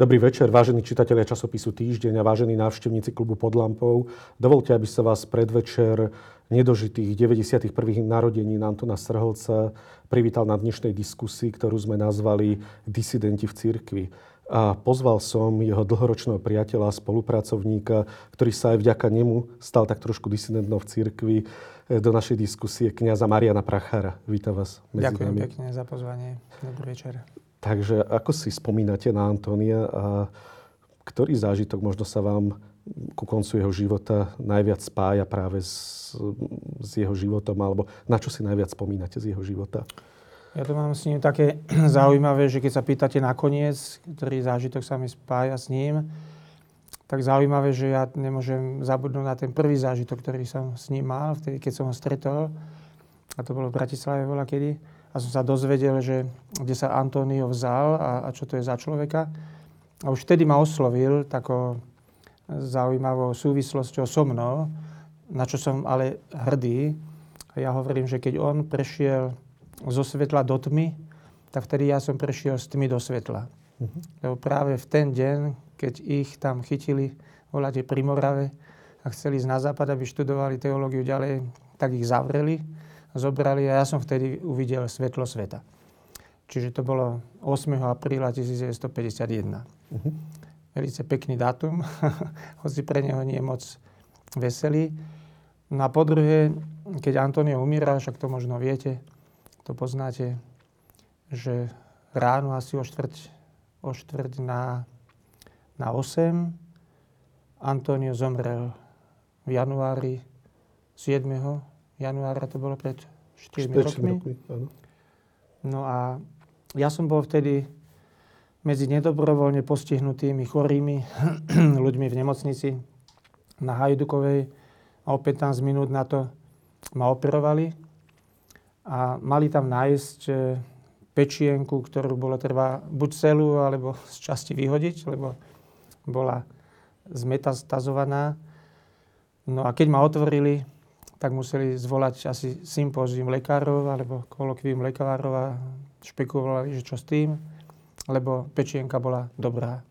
Dobrý večer, vážení čitatelia časopisu Týždeň a vážení návštevníci klubu pod lampou. Dovolte, aby sa vás predvečer nedožitých 91. narodení Antona Srholca privítal na dnešnej diskusii, ktorú sme nazvali Disidenti v cirkvi. A pozval som jeho dlhoročného priateľa a spolupracovníka, ktorý sa aj vďaka nemu stal tak trošku disidentnou v cirkvi, do našej diskusie kniaza Mariana Prachára. Vítam vás medzi Ďakujem nami. pekne za pozvanie. Dobrý večer. Takže ako si spomínate na Antonia a ktorý zážitok možno sa vám ku koncu jeho života najviac spája práve s, s jeho životom, alebo na čo si najviac spomínate z jeho života? Ja to mám s ním také zaujímavé, že keď sa pýtate nakoniec, ktorý zážitok sa mi spája s ním, tak zaujímavé, že ja nemôžem zabudnúť na ten prvý zážitok, ktorý som s ním mal, vtedy, keď som ho stretol. A to bolo v Bratislave voľa kedy a som sa dozvedel, že kde sa Antonio vzal a, a čo to je za človeka. A už vtedy ma oslovil takou zaujímavou súvislosťou so mnou, na čo som ale hrdý. A ja hovorím, že keď on prešiel zo svetla do tmy, tak vtedy ja som prešiel z tmy do svetla. Uh-huh. Lebo práve v ten deň, keď ich tam chytili, voláte pri Morave a chceli ísť na západ, aby študovali teológiu ďalej, tak ich zavreli zobrali a ja som vtedy uvidel svetlo sveta. Čiže to bolo 8. apríla 1951. Uh-huh. Velice pekný dátum, hoci pre neho nie je moc veselý. No a po druhé, keď Antonio umíral, však to možno viete, to poznáte, že ráno asi o štvrť, o štvrť na, na 8 Antonio zomrel v januári 7 januára to bolo pred 4 rokmi. rokmi áno. No a ja som bol vtedy medzi nedobrovoľne postihnutými chorými ľuďmi v nemocnici na Hajdukovej a o 15 minút na to ma operovali a mali tam nájsť e, pečienku, ktorú bolo treba buď celú, alebo z časti vyhodiť, lebo bola zmetastazovaná. No a keď ma otvorili, tak museli zvolať asi sympózium lekárov alebo kolokvium lekárov a špekulovali, že čo s tým, lebo pečienka bola dobrá.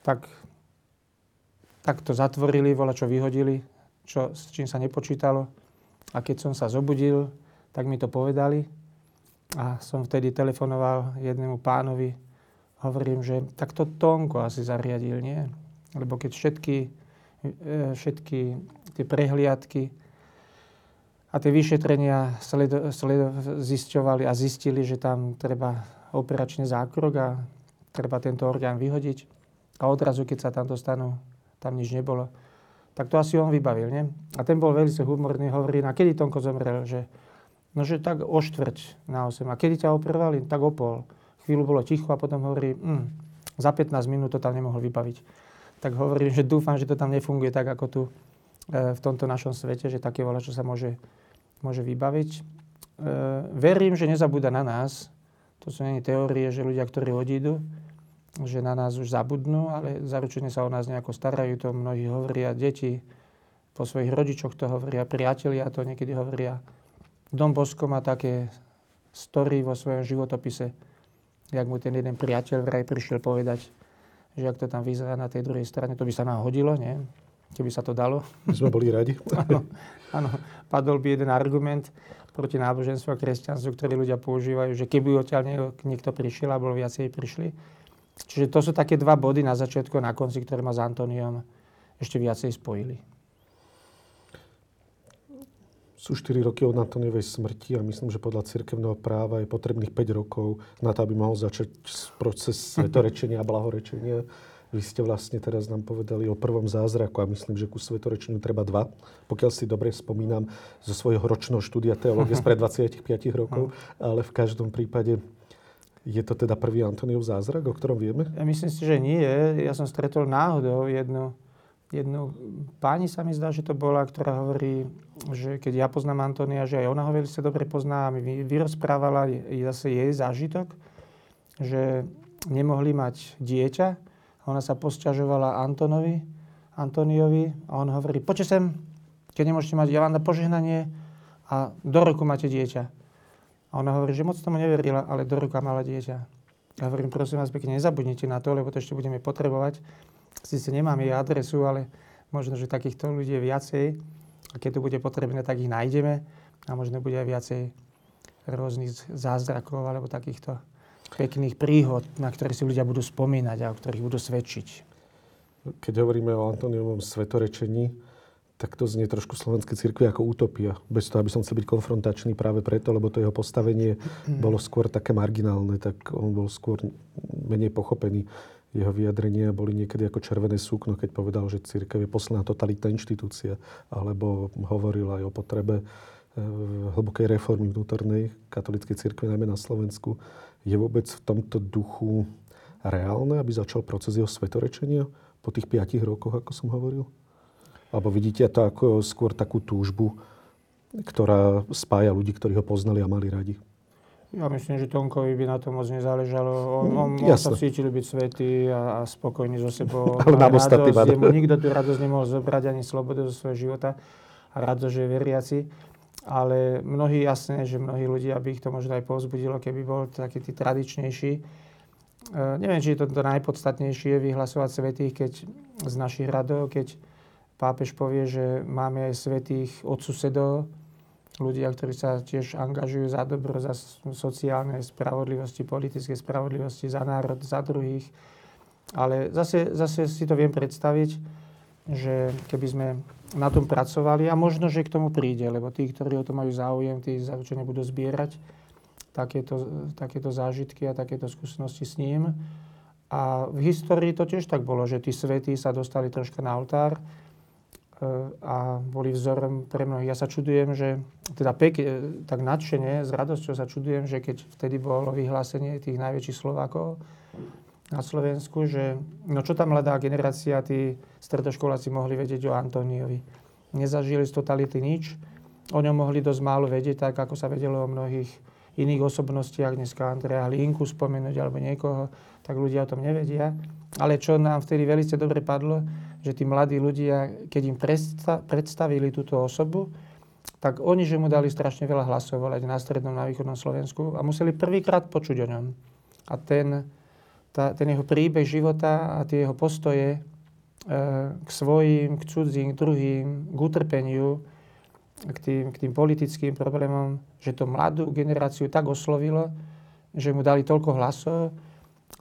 Tak, tak to zatvorili, vola čo vyhodili, čo, s čím sa nepočítalo. A keď som sa zobudil, tak mi to povedali a som vtedy telefonoval jednému pánovi. Hovorím, že tak to Tonko asi zariadil, nie? Lebo keď všetky, e, všetky tie prehliadky a tie vyšetrenia sledo, sledo, zisťovali a zistili, že tam treba operačný zákrok a treba tento orgán vyhodiť. A odrazu, keď sa tam dostanú, tam nič nebolo. Tak to asi on vybavil, nie? A ten bol veľmi humorný, hovorí, a kedy Tonko zomrel, že no, že tak o štvrť na 8. A kedy ťa operovali? Tak o pol. Chvíľu bolo ticho a potom hovorí, hm, za 15 minút to tam nemohol vybaviť. Tak hovorím, že dúfam, že to tam nefunguje tak, ako tu v tomto našom svete, že také voľa, čo sa môže, môže vybaviť. E, verím, že nezabúda na nás. To sú nie teórie, že ľudia, ktorí odídu, že na nás už zabudnú, ale zaručene sa o nás nejako starajú. To mnohí hovoria deti, po svojich rodičoch to hovoria, priatelia to niekedy hovoria. Dom Bosko má také story vo svojom životopise, jak mu ten jeden priateľ vraj prišiel povedať, že ak to tam vyzerá na tej druhej strane, to by sa nám hodilo, nie? Keby sa to dalo. My sme boli radi. áno, áno, padol by jeden argument proti náboženstvu a kresťanstvu, ktorý ľudia používajú, že keby odtiaľ niekto prišiel a bol viacej prišli. Čiže to sú také dva body na začiatku a na konci, ktoré ma s Antoniom ešte viacej spojili. Sú 4 roky od Antoniovej smrti a myslím, že podľa cirkevného práva je potrebných 5 rokov na to, aby mohol začať proces svetorečenia a blahorečenia. Vy ste vlastne teraz nám povedali o prvom zázraku a myslím, že ku svetorečeniu treba dva. Pokiaľ si dobre spomínam zo svojho ročného štúdia teológie spred 25 rokov, ale v každom prípade je to teda prvý Antoniov zázrak, o ktorom vieme? Ja myslím si, že nie. Ja som stretol náhodou jednu, jednu pani sa mi zdá, že to bola, ktorá hovorí, že keď ja poznám Antonia, že aj ona ho veľmi dobre pozná a mi vyrozprávala zase jej zážitok, že nemohli mať dieťa, ona sa posťažovala Antonovi, Antoniovi a on hovorí, poďte sem, keď nemôžete mať, ja vám na požehnanie a do roku máte dieťa. A ona hovorí, že moc tomu neverila, ale do roka mala dieťa. Ja hovorím, prosím vás pekne, nezabudnite na to, lebo to ešte budeme potrebovať. Sice nemáme jej adresu, ale možno, že takýchto ľudí je viacej. A keď to bude potrebné, tak ich nájdeme. A možno bude aj viacej rôznych zázrakov alebo takýchto pekných príhod, na ktoré si ľudia budú spomínať a o ktorých budú svedčiť. Keď hovoríme o Antoniovom svetorečení, tak to znie trošku slovenskej cirkvi ako utopia. Bez toho, aby som chcel byť konfrontačný práve preto, lebo to jeho postavenie bolo skôr také marginálne, tak on bol skôr menej pochopený. Jeho vyjadrenia boli niekedy ako červené súkno, keď povedal, že církev je posledná totalitná inštitúcia, alebo hovoril aj o potrebe e, hlbokej reformy vnútornej katolíckej cirkvi, najmä na Slovensku. Je vôbec v tomto duchu reálne, aby začal proces jeho svetorečenia po tých piatich rokoch, ako som hovoril? Alebo vidíte to ako skôr takú túžbu, ktorá spája ľudí, ktorí ho poznali a mali radi? Ja myslím, že Tonkovi by na to moc nezáležalo. On, on, on sa cítil byť svetý a, a spokojný so sebou. Ale nám ostatní Jemu nikto tú radosť nemohol zobrať ani slobodu zo svojho života a radosť, že je veriaci. Ale mnohí, jasné, že mnohí ľudia by ich to možno aj povzbudilo, keby bol taký tí tradičnejší. E, neviem, či je to, to najpodstatnejšie vyhlasovať svetých, keď z našich radov, keď pápež povie, že máme aj svetých od susedov, ľudia, ktorí sa tiež angažujú za dobro, za sociálne spravodlivosti, politické spravodlivosti, za národ, za druhých. Ale zase, zase si to viem predstaviť, že keby sme na tom pracovali a možno, že k tomu príde, lebo tí, ktorí o to majú záujem, tí zaručene budú zbierať takéto, takéto zážitky a takéto skúsenosti s ním. A v histórii to tiež tak bolo, že tí svetí sa dostali troška na oltár, a boli vzorom pre mnohých. Ja sa čudujem, že teda pek, e, tak nadšene, s radosťou sa čudujem, že keď vtedy bolo vyhlásenie tých najväčších Slovákov na Slovensku, že no čo tam mladá generácia, tí stredoškoláci mohli vedieť o Antoniovi. Nezažili z totality nič. O ňom mohli dosť málo vedieť, tak ako sa vedelo o mnohých iných osobnostiach, dneska Andrea Linku spomenúť alebo niekoho, tak ľudia o tom nevedia. Ale čo nám vtedy veľmi dobre padlo, že tí mladí ľudia, keď im predstavili túto osobu, tak oni, že mu dali strašne veľa hlasov volať na strednom, na východnom Slovensku a museli prvýkrát počuť o ňom. A ten, tá, ten jeho príbeh života a tie jeho postoje k svojim, k cudzím, k druhým, k utrpeniu, k tým, k tým politickým problémom, že to mladú generáciu tak oslovilo, že mu dali toľko hlasov,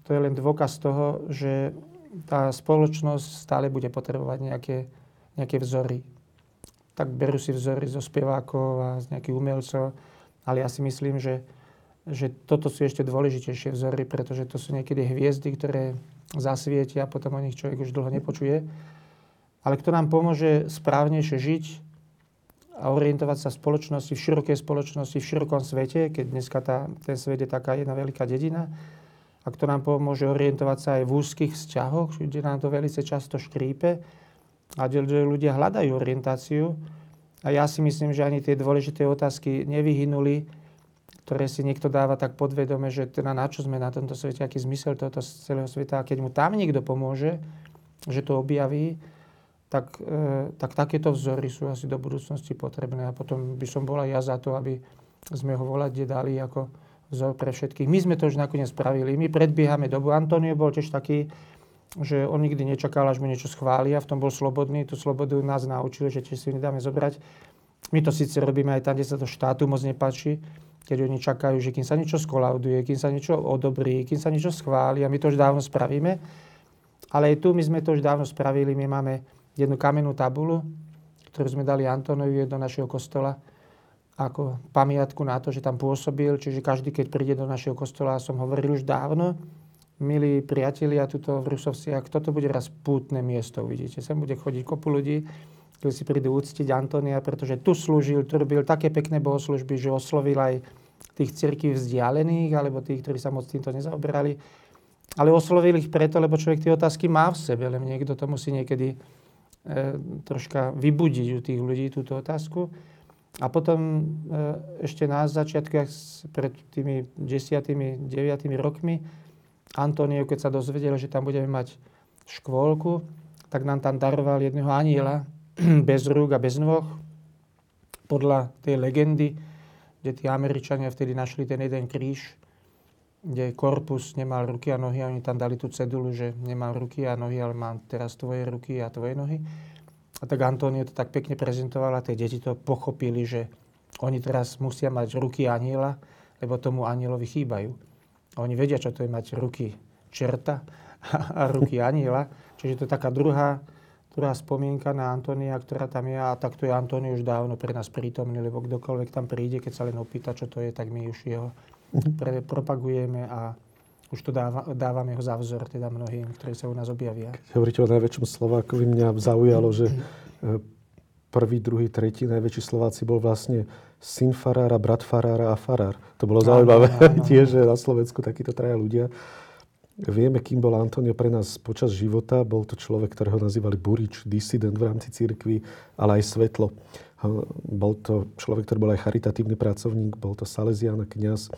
to je len dôkaz toho, že tá spoločnosť stále bude potrebovať nejaké, nejaké vzory. Tak berú si vzory zo spevákov a z nejakých umelcov, ale ja si myslím, že, že toto sú ešte dôležitejšie vzory, pretože to sú niekedy hviezdy, ktoré zasvietia a potom o nich človek už dlho nepočuje. Ale kto nám pomôže správnejšie žiť a orientovať sa v spoločnosti, v širokej spoločnosti, v širokom svete, keď dneska tá, ten svet je taká jedna veľká dedina, a kto nám pomôže orientovať sa aj v úzkých vzťahoch, kde nám to veľmi často škrípe a kde ľudia hľadajú orientáciu. A ja si myslím, že ani tie dôležité otázky nevyhynuli, ktoré si niekto dáva tak podvedome, že teda na čo sme na tomto svete, aký zmysel tohoto celého sveta. A keď mu tam niekto pomôže, že to objaví, tak, e, tak takéto vzory sú asi do budúcnosti potrebné. A potom by som bola ja za to, aby sme ho volať dali ako vzor pre všetkých. My sme to už nakoniec spravili. My predbiehame dobu. Antonio bol tiež taký, že on nikdy nečakal, až mu niečo schvália. V tom bol slobodný. Tú slobodu nás naučili, že tiež si nedáme zobrať. My to síce robíme aj tam, kde sa to štátu moc nepáči, keď oni čakajú, že kým sa niečo skolauduje, kým sa niečo odobrí, kým sa niečo schváli a my to už dávno spravíme. Ale aj tu my sme to už dávno spravili. My máme jednu kamennú tabulu, ktorú sme dali Antonovi do našeho kostola ako pamiatku na to, že tam pôsobil. Čiže každý, keď príde do našeho kostola, som hovoril už dávno, milí priatelia tuto v Rusovciach, toto bude raz pútne miesto, vidíte. Sem bude chodiť kopu ľudí, ktorí si prídu úctiť Antonia, pretože tu slúžil, tu robil také pekné bohoslužby, že oslovil aj tých cirkví vzdialených, alebo tých, ktorí sa moc týmto nezaoberali. Ale oslovil ich preto, lebo človek tie otázky má v sebe, len niekto to musí niekedy e, troška vybudiť u tých ľudí túto otázku. A potom e, ešte na začiatku, pred tými desiatými, deviatými rokmi, Antonio, keď sa dozvedel, že tam budeme mať škôlku, tak nám tam daroval jedného aniela, bez rúk a bez nôh, podľa tej legendy, kde tí Američania vtedy našli ten jeden kríž, kde korpus nemal ruky a nohy a oni tam dali tú cedulu, že nemal ruky a nohy, ale mám teraz tvoje ruky a tvoje nohy. A tak Antonio to tak pekne prezentoval a tie deti to pochopili, že oni teraz musia mať ruky aniela, lebo tomu anielovi chýbajú. A oni vedia, čo to je mať ruky čerta a ruky aniela. Čiže to je taká druhá, druhá spomienka na Antonia, ktorá tam je. A takto je Antonio už dávno pre nás prítomný, lebo kdokoľvek tam príde, keď sa len opýta, čo to je, tak my už jeho pre, propagujeme a už to dáva, dávame ho za vzor teda mnohým, ktorí sa u nás objavia. Keď hovoríte o najväčšom Slovákovi, mňa zaujalo, že e, prvý, druhý, tretí najväčší Slováci bol vlastne syn farára, brat farára a farár. To bolo zaujímavé tiež, že na Slovensku takíto traja ľudia. Vieme, kým bol Antonio pre nás počas života. Bol to človek, ktorého nazývali burič, disident v rámci cirkvi, ale aj svetlo. Bol to človek, ktorý bol aj charitatívny pracovník, bol to Salesian a kniaz.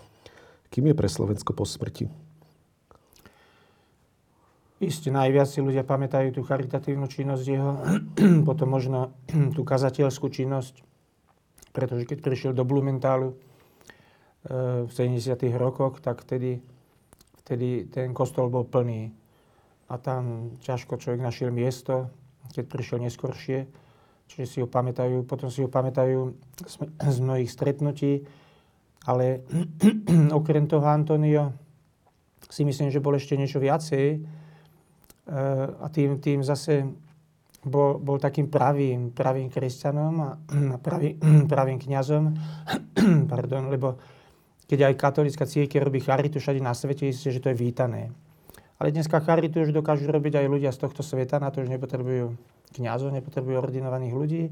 Kým je pre Slovensko po smrti? Isté, najviac si ľudia pamätajú tú charitatívnu činnosť jeho, potom možno tú kazateľskú činnosť, pretože keď prišiel do Blumentálu e, v 70. rokoch, tak vtedy, vtedy ten kostol bol plný. A tam ťažko človek našiel miesto, keď prišiel neskoršie. Čiže si ho pamätajú, potom si ho pamätajú z mnohých stretnutí. Ale okrem toho Antonio si myslím, že bol ešte niečo viacej. E, a tým, tým zase bol, bol takým pravým, pravým kresťanom a pravý, pravým kňazom. Pardon, lebo keď aj katolická církev robí charitu všade na svete, isté, že to je vítané. Ale dneska charitu už dokážu robiť aj ľudia z tohto sveta, na to už nepotrebujú kňazov, nepotrebujú ordinovaných ľudí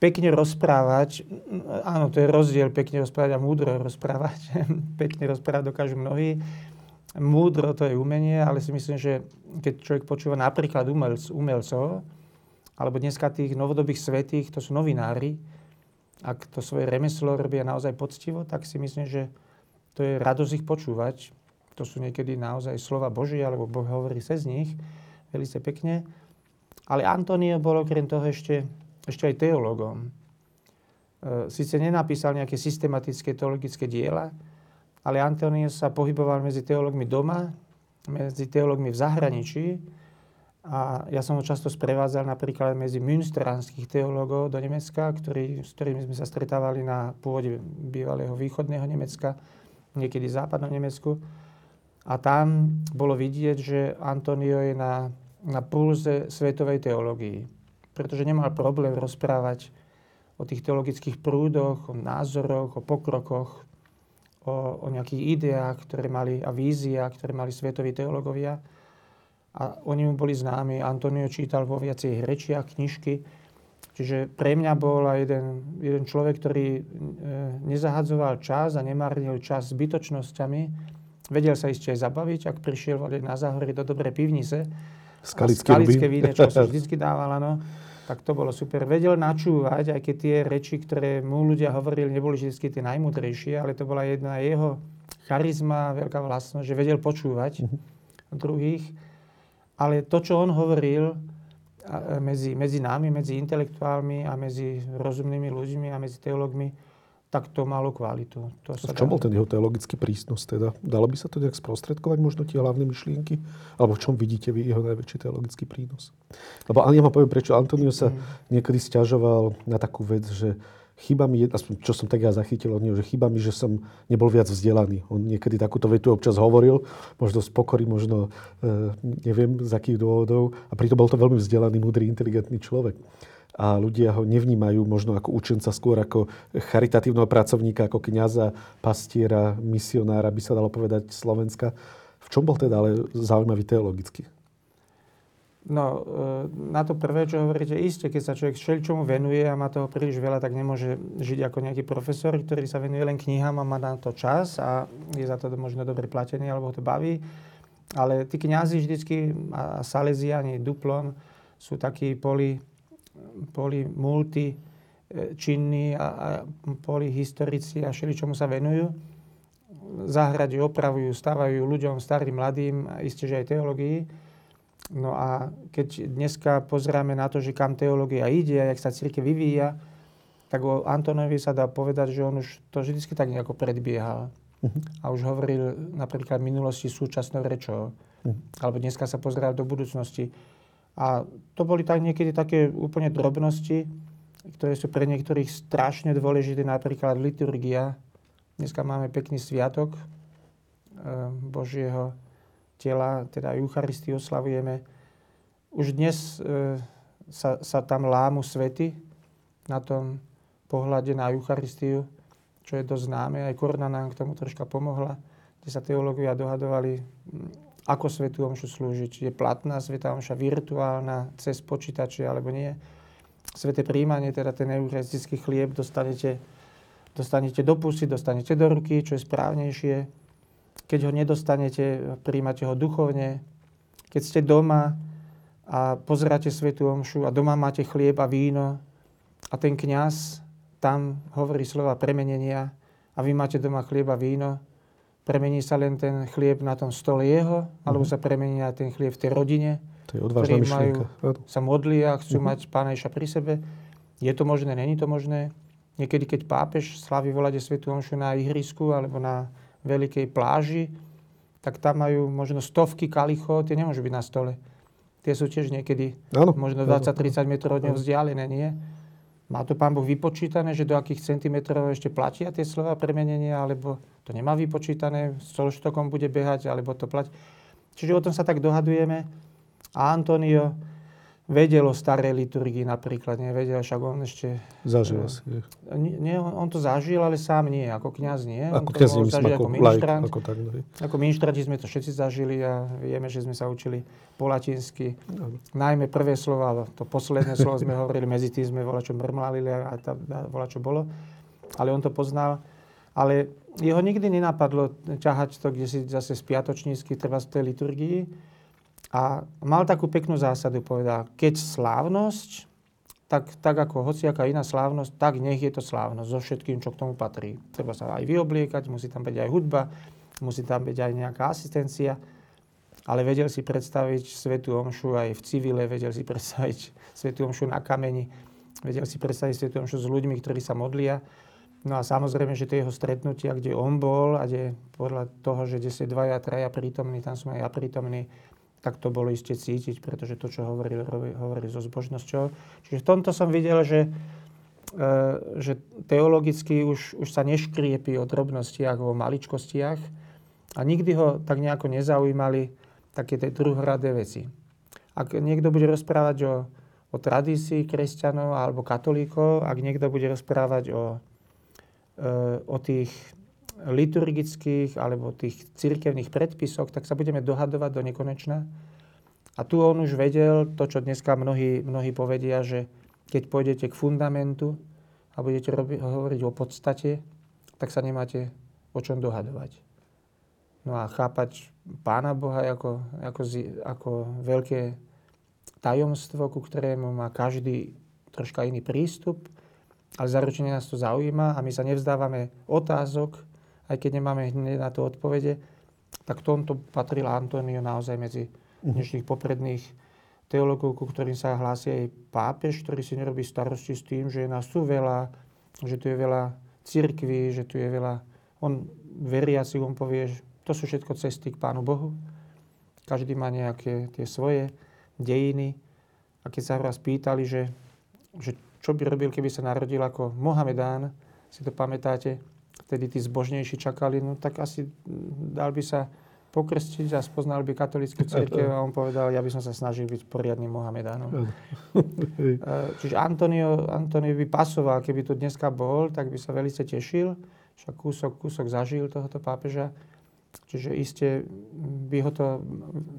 pekne rozprávať, áno, to je rozdiel pekne rozprávať a múdro rozprávať. pekne rozprávať dokážu mnohí. Múdro to je umenie, ale si myslím, že keď človek počúva napríklad umelc, umelcov, alebo dneska tých novodobých svetých, to sú novinári, ak to svoje remeslo robia naozaj poctivo, tak si myslím, že to je radosť ich počúvať. To sú niekedy naozaj slova Božie, alebo Boh hovorí cez nich, veľmi pekne. Ale Antonio bol okrem toho ešte ešte aj teológom. E, Sice nenapísal nejaké systematické teologické diela, ale Antonio sa pohyboval medzi teológmi doma, medzi teológmi v zahraničí. A ja som ho často sprevádzal napríklad medzi münsteránskych teológov do Nemecka, ktorý, s ktorými sme sa stretávali na pôvode bývalého východného Nemecka, niekedy západnom Nemecku. A tam bolo vidieť, že Antonio je na, na pulze svetovej teológii pretože nemal problém rozprávať o tých teologických prúdoch, o názoroch, o pokrokoch, o, o nejakých ideách, ktoré mali, a víziách, ktoré mali svetoví teológovia. A oni mu boli známi. Antonio čítal vo viacej rečiach knižky. Čiže pre mňa bol aj jeden, jeden človek, ktorý e, nezahadzoval čas a nemárnil čas zbytočnosťami. Vedel sa ešte aj zabaviť, ak prišiel na záhory do dobrej pivnice. Skalické, skalické vínečko sa vždy dával, áno tak to bolo super. Vedel načúvať, aj keď tie reči, ktoré mu ľudia hovorili, neboli vždy tie najmudrejšie, ale to bola jedna jeho charizma, veľká vlastnosť, že vedel počúvať uh-huh. druhých. Ale to, čo on hovoril medzi, medzi nami, medzi intelektuálmi a medzi rozumnými ľuďmi a medzi teológmi, tak to malo kvalitu. To sa v čom dá... bol ten jeho teologický prísnosť teda? Dalo by sa to nejak sprostredkovať možno tie hlavné myšlienky? Alebo v čom vidíte vy jeho najväčší teologický prínos? Lebo ja vám poviem, prečo Antonio sa mm. niekedy stiažoval na takú vec, že chyba mi, aspoň čo som tak ja zachytil od neho, že chyba mi, že som nebol viac vzdelaný. On niekedy takúto vetu občas hovoril, možno z pokory, možno e, neviem z akých dôvodov. A pritom bol to veľmi vzdelaný, múdry, inteligentný človek a ľudia ho nevnímajú možno ako učenca, skôr ako charitatívneho pracovníka, ako kniaza, pastiera, misionára, by sa dalo povedať Slovenska. V čom bol teda ale zaujímavý teologicky? No, e, na to prvé, čo hovoríte, iste, keď sa človek čomu venuje a má toho príliš veľa, tak nemôže žiť ako nejaký profesor, ktorý sa venuje len knihám a má na to čas a je za to možno dobre platený alebo ho to baví. Ale tí kniazy vždycky a Salesiani, Duplon sú takí poli boli multi činní a, a boli historici a všeli čomu sa venujú. Záhrady opravujú, stavajú ľuďom, starým, mladým, a isté, že aj teológii. No a keď dneska pozráme na to, že kam teológia ide a jak sa církev vyvíja, tak o Antonovi sa dá povedať, že on už to vždy tak nejako predbiehal. Uh-huh. A už hovoril napríklad v minulosti súčasnou rečou. Uh-huh. Alebo dneska sa pozeral do budúcnosti. A to boli tak niekedy také úplne drobnosti, ktoré sú pre niektorých strašne dôležité, napríklad liturgia. Dneska máme pekný sviatok e, Božieho tela, teda Eucharistii oslavujeme. Už dnes e, sa, sa tam lámu svety na tom pohľade na Eucharistiu, čo je dosť známe. Aj Korna nám k tomu troška pomohla, kde sa teológovia dohadovali, ako Svetu Omšu slúžiť. Či je platná Sveta Omša virtuálna cez počítače alebo nie. Sveté príjmanie, teda ten eucharistický chlieb dostanete, dostanete do pusy, dostanete do ruky, čo je správnejšie. Keď ho nedostanete, príjmate ho duchovne. Keď ste doma, a pozeráte Svetu Omšu a doma máte chlieb a víno a ten kňaz tam hovorí slova premenenia a vy máte doma chlieb a víno, premení sa len ten chlieb na tom stole jeho, mm-hmm. alebo sa premení na ten chlieb v tej rodine, to je myšlienka. Majú, sa modlia a chcú mm-hmm. mať Pána Ježa pri sebe. Je to možné, není to možné? Niekedy, keď pápež slaví volade Svetu Omšu na ihrisku alebo na veľkej pláži, tak tam majú možno stovky kalichov, tie nemôžu byť na stole tie sú tiež niekedy ano, možno 20-30 metrov od neho vzdialené, nie? Má to pán Boh vypočítané, že do akých centimetrov ešte platia tie slova premenenia, alebo to nemá vypočítané, s solštokom bude behať, alebo to platí. Čiže o tom sa tak dohadujeme. A Antonio, vedel o starej liturgii napríklad, nevedel, však on ešte... Zažil asi. Nie, on, to zažil, ale sám nie, ako kňaz nie. Ako kňaz nie, ako, ako ministrant. Ako, tak, no. ako ministranti sme to všetci zažili a vieme, že sme sa učili po latinsky. Najmä prvé slova, to posledné slovo sme hovorili, medzi tým sme čo mrmlalili a, tá, čo bolo. Ale on to poznal. Ale jeho nikdy nenapadlo ťahať to, kde si zase spiatočnícky treba z tej liturgii a mal takú peknú zásadu, povedal, keď slávnosť, tak, tak ako hociaká iná slávnosť, tak nech je to slávnosť so všetkým, čo k tomu patrí. Treba sa aj vyobliekať, musí tam byť aj hudba, musí tam byť aj nejaká asistencia, ale vedel si predstaviť Svetu Omšu aj v civile, vedel si predstaviť Svetu Omšu na kameni, vedel si predstaviť Svetu Omšu s ľuďmi, ktorí sa modlia. No a samozrejme, že tie jeho stretnutia, kde on bol a kde podľa toho, že kde si dvaja, traja prítomní, tam som aj ja prítomný, tak to bolo iste cítiť, pretože to, čo hovoril, hovoril so zbožnosťou. Čiže v tomto som videl, že, e, že teologicky už, už sa neškriepí o drobnostiach, o maličkostiach a nikdy ho tak nejako nezaujímali také tie druhoradé veci. Ak niekto bude rozprávať o, o tradícii kresťanov alebo katolíkov, ak niekto bude rozprávať o, e, o tých liturgických alebo tých cirkevných predpisoch, tak sa budeme dohadovať do nekonečna. A tu on už vedel to, čo dneska mnohí, mnohí povedia, že keď pôjdete k fundamentu a budete robi, hovoriť o podstate, tak sa nemáte o čom dohadovať. No a chápať Pána Boha ako, ako, ako veľké tajomstvo, ku ktorému má každý troška iný prístup, ale zaručene nás to zaujíma a my sa nevzdávame otázok, aj keď nemáme hneď na to odpovede, tak tomto patril Antonio naozaj medzi mhm. dnešných popredných teologov, ku ktorým sa hlási aj pápež, ktorý si nerobí starosti s tým, že nás tu veľa, že tu je veľa cirkví, že tu je veľa... On veriaci, on povie, že to sú všetko cesty k Pánu Bohu. Každý má nejaké tie svoje dejiny. A keď sa raz pýtali, že, že čo by robil, keby sa narodil ako Mohamedán, si to pamätáte, vtedy tí zbožnejší čakali, no tak asi dal by sa pokrstiť a spoznal by katolickú církev a on povedal, ja by som sa snažil byť poriadnym Mohamedánom. E, čiže Antonio, Antonio by pasoval, keby tu dneska bol, tak by sa veľmi tešil, však kúsok, kúsok zažil tohoto pápeža. Čiže iste by ho to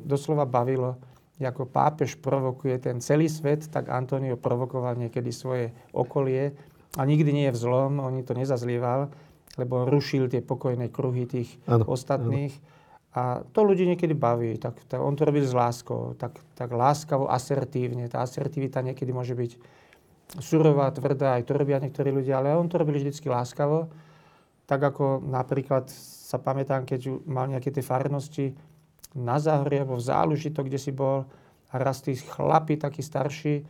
doslova bavilo, ako pápež provokuje ten celý svet, tak Antonio provokoval niekedy svoje okolie a nikdy nie je vzlom, on to nezazlieval, lebo rušil tie pokojné kruhy tých ano, ostatných. Ano. A to ľudí niekedy baví. Tak, tak on to robil s láskou, tak, tak láskavo, asertívne. Tá asertivita niekedy môže byť surová, tvrdá, aj to robia niektorí ľudia, ale on to robil vždycky láskavo. Tak ako napríklad sa pamätám, keď mal nejaké tie farnosti na záhore alebo v záluži to, kde si bol a raz tí chlapi, takí starší, e,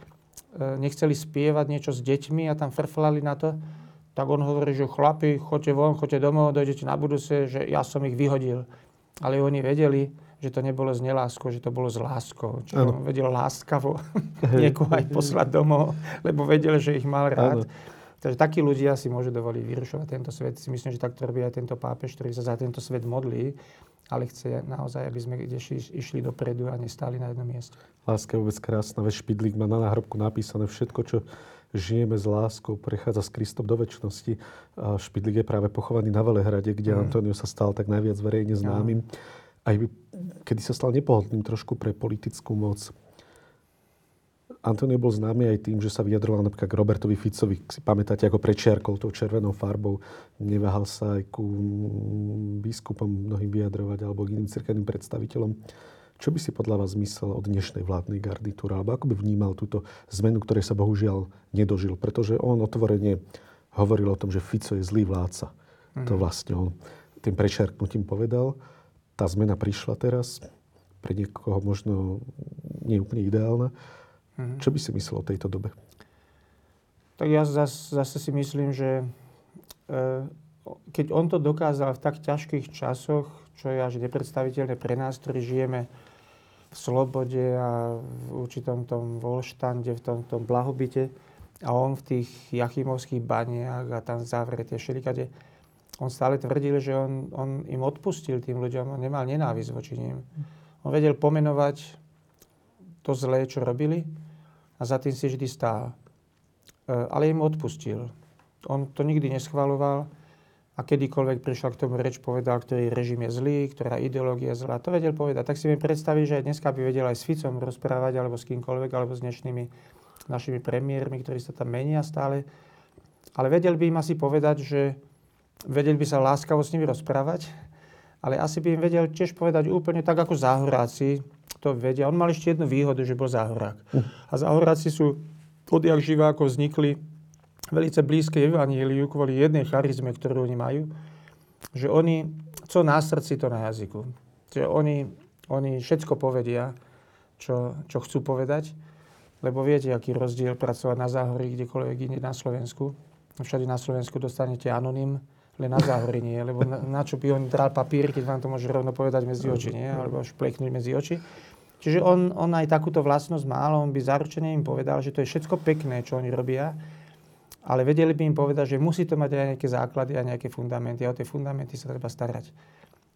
nechceli spievať niečo s deťmi a tam frflali na to, tak on hovorí, že chlapi, choďte von, choďte domov, dojdete na budúce, že ja som ich vyhodil. Ale oni vedeli, že to nebolo z neláskou, že to bolo s láskou. Čiže ano. on vedel láskavo niekoho aj poslať domov, lebo vedel, že ich mal rád. Ano. Takže takí ľudia si môžu dovoliť vyrušovať tento svet. Si myslím, že takto robí aj tento pápež, ktorý sa za tento svet modlí, ale chce naozaj, aby sme kde išli dopredu a nestáli na jednom mieste. Láska je vôbec krásna. Veď Špidlík má na náhrobku napísané všetko, čo žijeme s láskou, prechádza s Kristom do väčšnosti. A Špidlík je práve pochovaný na Velehrade, kde mm. Antonio sa stal tak najviac verejne známym. Aj kedy sa stal nepohodlným trošku pre politickú moc. Antonio bol známy aj tým, že sa vyjadroval napríklad k Robertovi Ficovi. Si pamätáte, ako prečiarkol tou červenou farbou. Neváhal sa aj ku biskupom mnohým vyjadrovať alebo k iným cirkevným predstaviteľom. Čo by si podľa vás myslel od dnešnej vládnej garnitúry? Alebo ako by vnímal túto zmenu, ktorej sa bohužiaľ nedožil? Pretože on otvorene hovoril o tom, že Fico je zlý vládca. Mm. To vlastne on tým prečerknutím povedal. Tá zmena prišla teraz. Pre niekoho možno nie úplne ideálna. Mm. Čo by si myslel o tejto dobe? Tak ja zase, zase si myslím, že e, keď on to dokázal v tak ťažkých časoch, čo je až nepredstaviteľné pre nás, ktorí žijeme v slobode a v určitom tom volštande, v tom, blahobite. A on v tých jachimovských baniach a tam zavretie všelikade, on stále tvrdil, že on, on im odpustil tým ľuďom, on nemal nenávisť voči ním. On vedel pomenovať to zlé, čo robili a za tým si vždy stál. E, ale im odpustil. On to nikdy neschvaloval, a kedykoľvek prišla k tomu reč, povedal, ktorý režim je zlý, ktorá ideológia je zlá. To vedel povedať. Tak si mi predstaviť, že aj dneska by vedel aj s Ficom rozprávať, alebo s kýmkoľvek, alebo s dnešnými našimi premiérmi, ktorí sa tam menia stále. Ale vedel by im asi povedať, že vedel by sa láskavo s nimi rozprávať, ale asi by im vedel tiež povedať úplne tak, ako záhoráci to vedia. On mal ešte jednu výhodu, že bol záhorák. Hm. A záhoráci sú odjak živá, ako vznikli velice blízke evaníliu kvôli jednej charizme, ktorú oni majú, že oni, co na srdci, to na jazyku. Že oni, oni všetko povedia, čo, čo chcú povedať, lebo viete, aký rozdiel pracovať na záhorí kdekoľvek inde na Slovensku. Všade na Slovensku dostanete anonym, len na záhorí nie, lebo na, na čo by on dal papír, keď vám to môže rovno povedať medzi oči, nie? alebo až medzi oči. Čiže on, on aj takúto vlastnosť mal, on by zaručene im povedal, že to je všetko pekné, čo oni robia, ale vedeli by im povedať, že musí to mať aj nejaké základy a nejaké fundamenty a o tie fundamenty sa treba starať.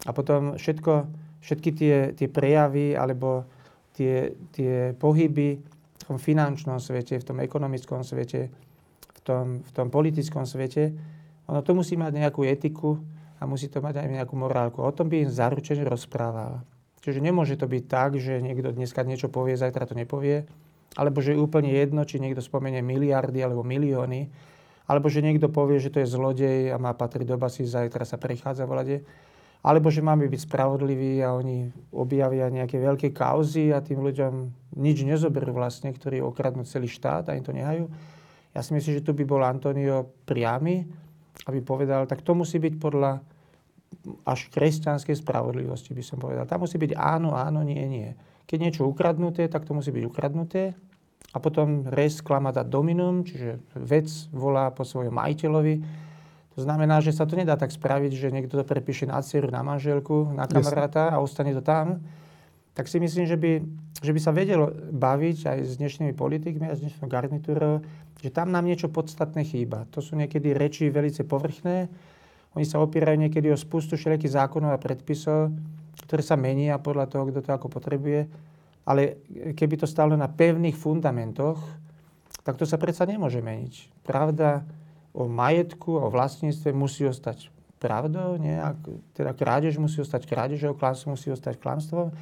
A potom všetko, všetky tie, tie prejavy alebo tie, tie pohyby v tom finančnom svete, v tom ekonomickom svete, v tom, v tom politickom svete, ono to musí mať nejakú etiku a musí to mať aj nejakú morálku. O tom by im zaručene rozprával. Čiže nemôže to byť tak, že niekto dneska niečo povie, zajtra to nepovie alebo že je úplne jedno, či niekto spomenie miliardy alebo milióny, alebo že niekto povie, že to je zlodej a má patriť do basy, zajtra sa prechádza volade, alebo že máme byť spravodliví a oni objavia nejaké veľké kauzy a tým ľuďom nič nezoberú vlastne, ktorí okradnú celý štát a im to nehajú. Ja si myslím, že tu by bol Antonio priamy, aby povedal, tak to musí byť podľa až kresťanskej spravodlivosti, by som povedal. Tam musí byť áno, áno, nie, nie. Keď niečo ukradnuté, tak to musí byť ukradnuté. A potom res klamata dominum, čiže vec volá po svojom majiteľovi. To znamená, že sa to nedá tak spraviť, že niekto to prepíše na dceru, na manželku, na kamaráta a ostane to tam. Tak si myslím, že by, že by sa vedelo baviť aj s dnešnými politikmi a s dnešnou garnitúrou, že tam nám niečo podstatné chýba. To sú niekedy reči velice povrchné. Oni sa opierajú niekedy o spustu všelijakých zákonov a predpisov, ktoré sa menia podľa toho, kto to ako potrebuje. Ale keby to stalo na pevných fundamentoch, tak to sa predsa nemôže meniť. Pravda o majetku, o vlastníctve musí ostať pravdou, nie? Teda krádež musí ostať krádežou, klamstvo musí ostať klamstvom.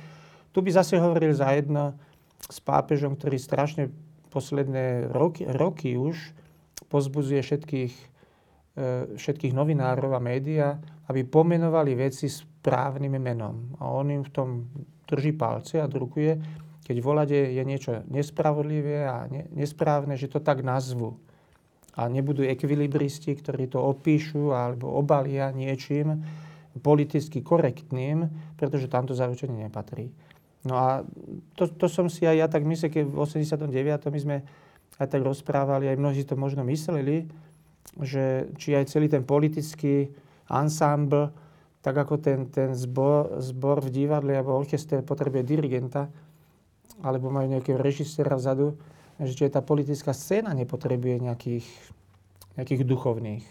Tu by zase hovoril za jedno s pápežom, ktorý strašne posledné roky, roky už pozbudzuje všetkých, e, všetkých novinárov a médiá, aby pomenovali veci správnym menom. A on im v tom drží palce a drukuje, keď volade je niečo nespravodlivé a ne, nesprávne, že to tak nazvu. A nebudú ekvilibristi, ktorí to opíšu alebo obalia niečím politicky korektným, pretože tam to zaručenie nepatrí. No a to, to som si aj ja tak myslel, keď v 89. my sme aj tak rozprávali, aj mnohí to možno mysleli, že či aj celý ten politický ansámbl, tak ako ten, ten zbor, zbor v divadle alebo orchester potrebuje dirigenta, alebo majú nejakého režisera vzadu, že tá politická scéna nepotrebuje nejakých, nejakých duchovných.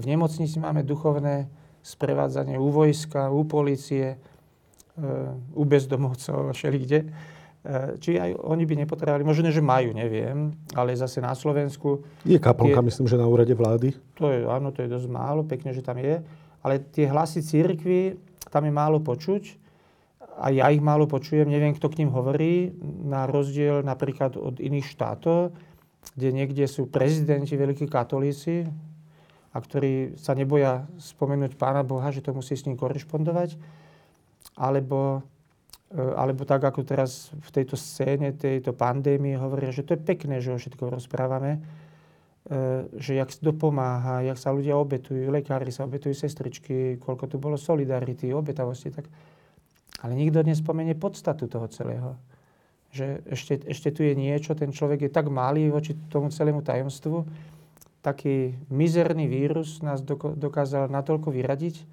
V nemocnici máme duchovné sprevádzanie u vojska, u policie, u bezdomovcov a všelikde. E, či aj oni by nepotrebovali, možno, že majú, neviem, ale zase na Slovensku... Je kaplnka, myslím, že na úrade vlády? To je, áno, to je dosť málo, pekne, že tam je. Ale tie hlasy církvy, tam je málo počuť. A ja ich málo počujem, neviem, kto k ním hovorí, na rozdiel napríklad od iných štátov, kde niekde sú prezidenti, veľkí katolíci, a ktorí sa neboja spomenúť Pána Boha, že to musí s ním korešpondovať alebo, e, alebo tak, ako teraz v tejto scéne, tejto pandémie hovoria, že to je pekné, že o všetko rozprávame, že jak to pomáha, jak sa ľudia obetujú, lekári sa obetujú, sestričky, koľko tu bolo solidarity, obetavosti, tak... Ale nikto nespomenie podstatu toho celého. Že ešte, ešte tu je niečo, ten človek je tak malý voči tomu celému tajomstvu, taký mizerný vírus nás dokázal natoľko vyradiť,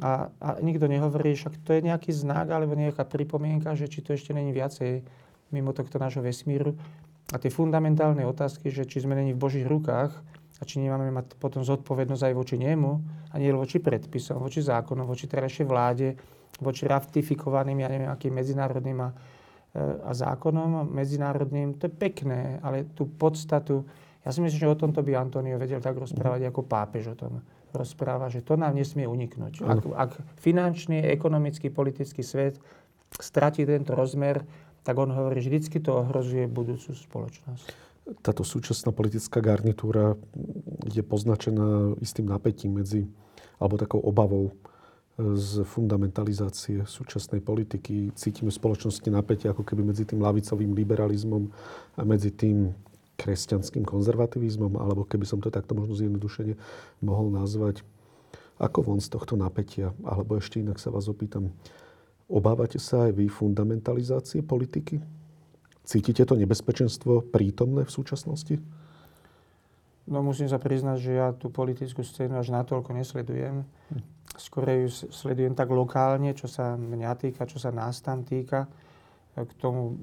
a, a nikto nehovorí, však to je nejaký znak alebo nejaká pripomienka, že či to ešte není viacej mimo tohto nášho vesmíru. A tie fundamentálne otázky, že či sme není v Božích rukách a či nemáme mať potom zodpovednosť aj voči nemu a nie voči predpisom, voči zákonom, voči terajšej vláde, voči ratifikovaným, ja neviem, akým medzinárodným a, e, a zákonom medzinárodným. To je pekné, ale tú podstatu, ja si myslím, že o tomto by Antonio vedel tak rozprávať ako pápež o tom rozpráva, že to nám nesmie uniknúť. Ak, ak finančný, ekonomický, politický svet stratí tento rozmer, tak on hovorí, že vždycky to ohrozuje budúcu spoločnosť. Táto súčasná politická garnitúra je poznačená istým napätím medzi, alebo takou obavou z fundamentalizácie súčasnej politiky. Cítime v spoločnosti napätie ako keby medzi tým lavicovým liberalizmom a medzi tým kresťanským konzervativizmom, alebo keby som to takto možno zjednodušene mohol nazvať. Ako von z tohto napätia? Alebo ešte inak sa vás opýtam, obávate sa aj vy fundamentalizácie politiky? Cítite to nebezpečenstvo prítomné v súčasnosti? No musím sa priznať, že ja tú politickú scénu až natoľko nesledujem. Skôr ju sledujem tak lokálne, čo sa mňa týka, čo sa nás tam týka k tomu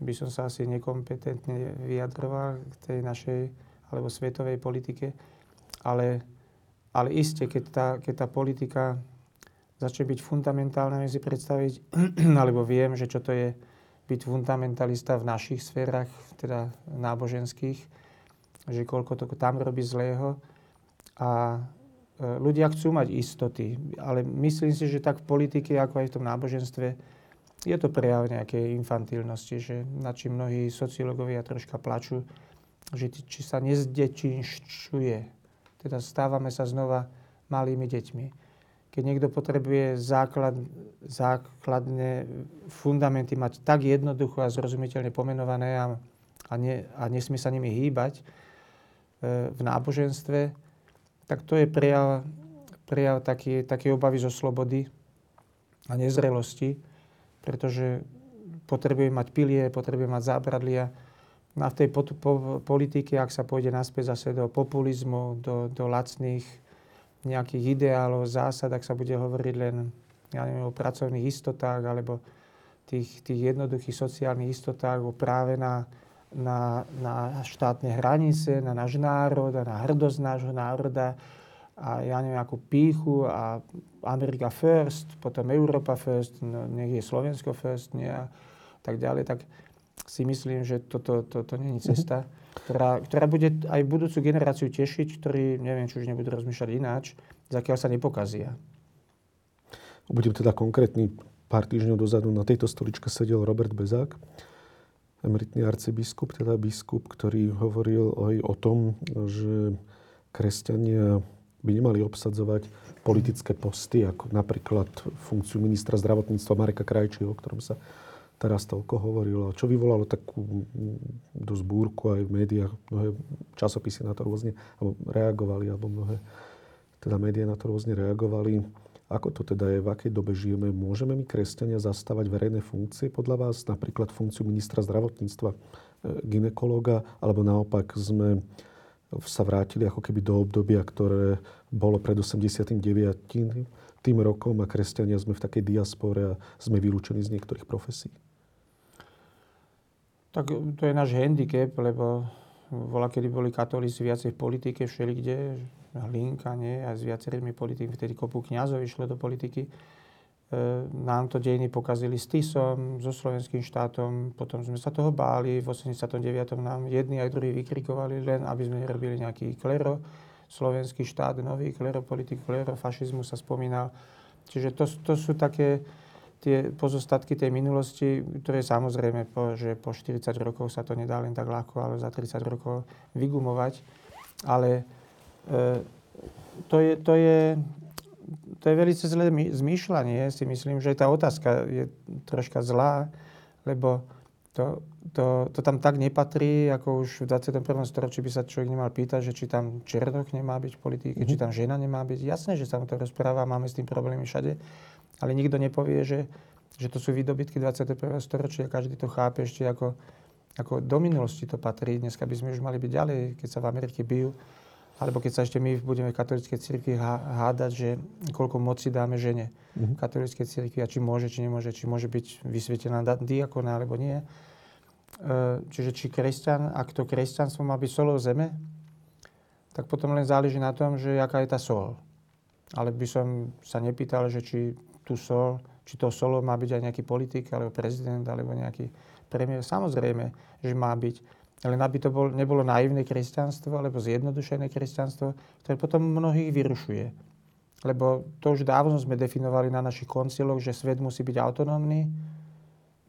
by som sa asi nekompetentne vyjadroval k tej našej alebo svetovej politike. Ale, ale iste, keď tá, keď tá politika začne byť fundamentálna, si predstaviť, alebo viem, že čo to je byť fundamentalista v našich sférach, teda náboženských, že koľko to tam robí zlého. A e, ľudia chcú mať istoty, ale myslím si, že tak v politike, ako aj v tom náboženstve, je to prejav nejakej infantilnosti, že na čím mnohí sociológovia troška plačú, že či sa nezdečinšťuje. Teda stávame sa znova malými deťmi. Keď niekto potrebuje základ, základné fundamenty mať tak jednoducho a zrozumiteľne pomenované a, a, ne, a nesmie sa nimi hýbať e, v náboženstve, tak to je prejav, prejav také, také obavy zo slobody a nezrelosti pretože potrebujeme mať pilie, potrebujeme mať zábradlia. A v tej po, po, politike, ak sa pôjde naspäť zase do populizmu, do, do lacných nejakých ideálov, zásad, ak sa bude hovoriť len ja neviem, o pracovných istotách alebo tých, tých jednoduchých sociálnych istotách, o práve na, na, na štátne hranice, na náš národ a na hrdosť nášho národa, a ja neviem, akú píchu a Amerika first, potom Európa first, no, nech je Slovensko first, nie a tak ďalej, tak si myslím, že toto to, to, to není cesta, ktorá, ktorá bude aj budúcu generáciu tešiť, ktorí, neviem, či už nebudú rozmýšľať ináč, zakiaľ sa nepokazia. Budem teda konkrétny. Pár týždňov dozadu na tejto stoličke sedel Robert Bezák, emeritný arcibiskup, teda biskup, ktorý hovoril aj o tom, že kresťania by nemali obsadzovať politické posty, ako napríklad funkciu ministra zdravotníctva Mareka Krajčího, o ktorom sa teraz toľko hovorilo, čo vyvolalo takú dosť búrku aj v médiách. Mnohé časopisy na to rôzne alebo reagovali, alebo mnohé teda médiá na to rôzne reagovali. Ako to teda je, v akej dobe žijeme? Môžeme my, kresťania, zastávať verejné funkcie podľa vás? Napríklad funkciu ministra zdravotníctva, e, ginekológa, alebo naopak sme sa vrátili ako keby do obdobia, ktoré bolo pred 89. tým rokom a kresťania sme v takej diaspore a sme vylúčení z niektorých profesí? Tak to je náš handicap, lebo bola, kedy boli katolíci viacej v politike, všelikde, Hlinka, nie, a s viacerými politikmi, vtedy kopu kniazov išlo do politiky. E, nám to dejiny pokazili s Tisom, so slovenským štátom, potom sme sa toho báli, v 89. nám jedni aj druhí vykrikovali len, aby sme nerobili nejaký klero, slovenský štát, nový kleropolitik, klerofašizmus sa spomínal. Čiže to, to sú také, tie pozostatky tej minulosti, ktoré samozrejme, po, že po 40 rokov sa to nedá len tak ľahko, ale za 30 rokov vygumovať. Ale e, to, je, to, je, to je veľmi zlé zmýšľanie. Si myslím, že tá otázka je troška zlá, lebo to, to, to tam tak nepatrí, ako už v 21. storočí by sa človek nemal pýtať, že či tam Černoch nemá byť v politike, mm-hmm. či mhm. tam žena nemá byť. Jasné, že sa to rozpráva, máme s tým problémy všade ale nikto nepovie, že, že to sú výdobytky 21. storočia. Každý to chápe ešte ako, ako do minulosti to patrí. Dneska by sme už mali byť ďalej, keď sa v Amerike bijú. Alebo keď sa ešte my budeme v katolíckej cirkvi hádať, že koľko moci dáme žene v mhm. katolíckej cirkvi a či môže, či nemôže, či môže byť vysvietená diakona alebo nie. E, čiže či kresťan, ak to kresťanstvo má byť solou zeme, tak potom len záleží na tom, že aká je tá sol. Ale by som sa nepýtal, že či tú sol, či to solo má byť aj nejaký politik, alebo prezident, alebo nejaký premiér. Samozrejme, že má byť. Ale aby to bol, nebolo naivné kresťanstvo, alebo zjednodušené kresťanstvo, ktoré potom mnohých vyrušuje. Lebo to už dávno sme definovali na našich konciloch, že svet musí byť autonómny,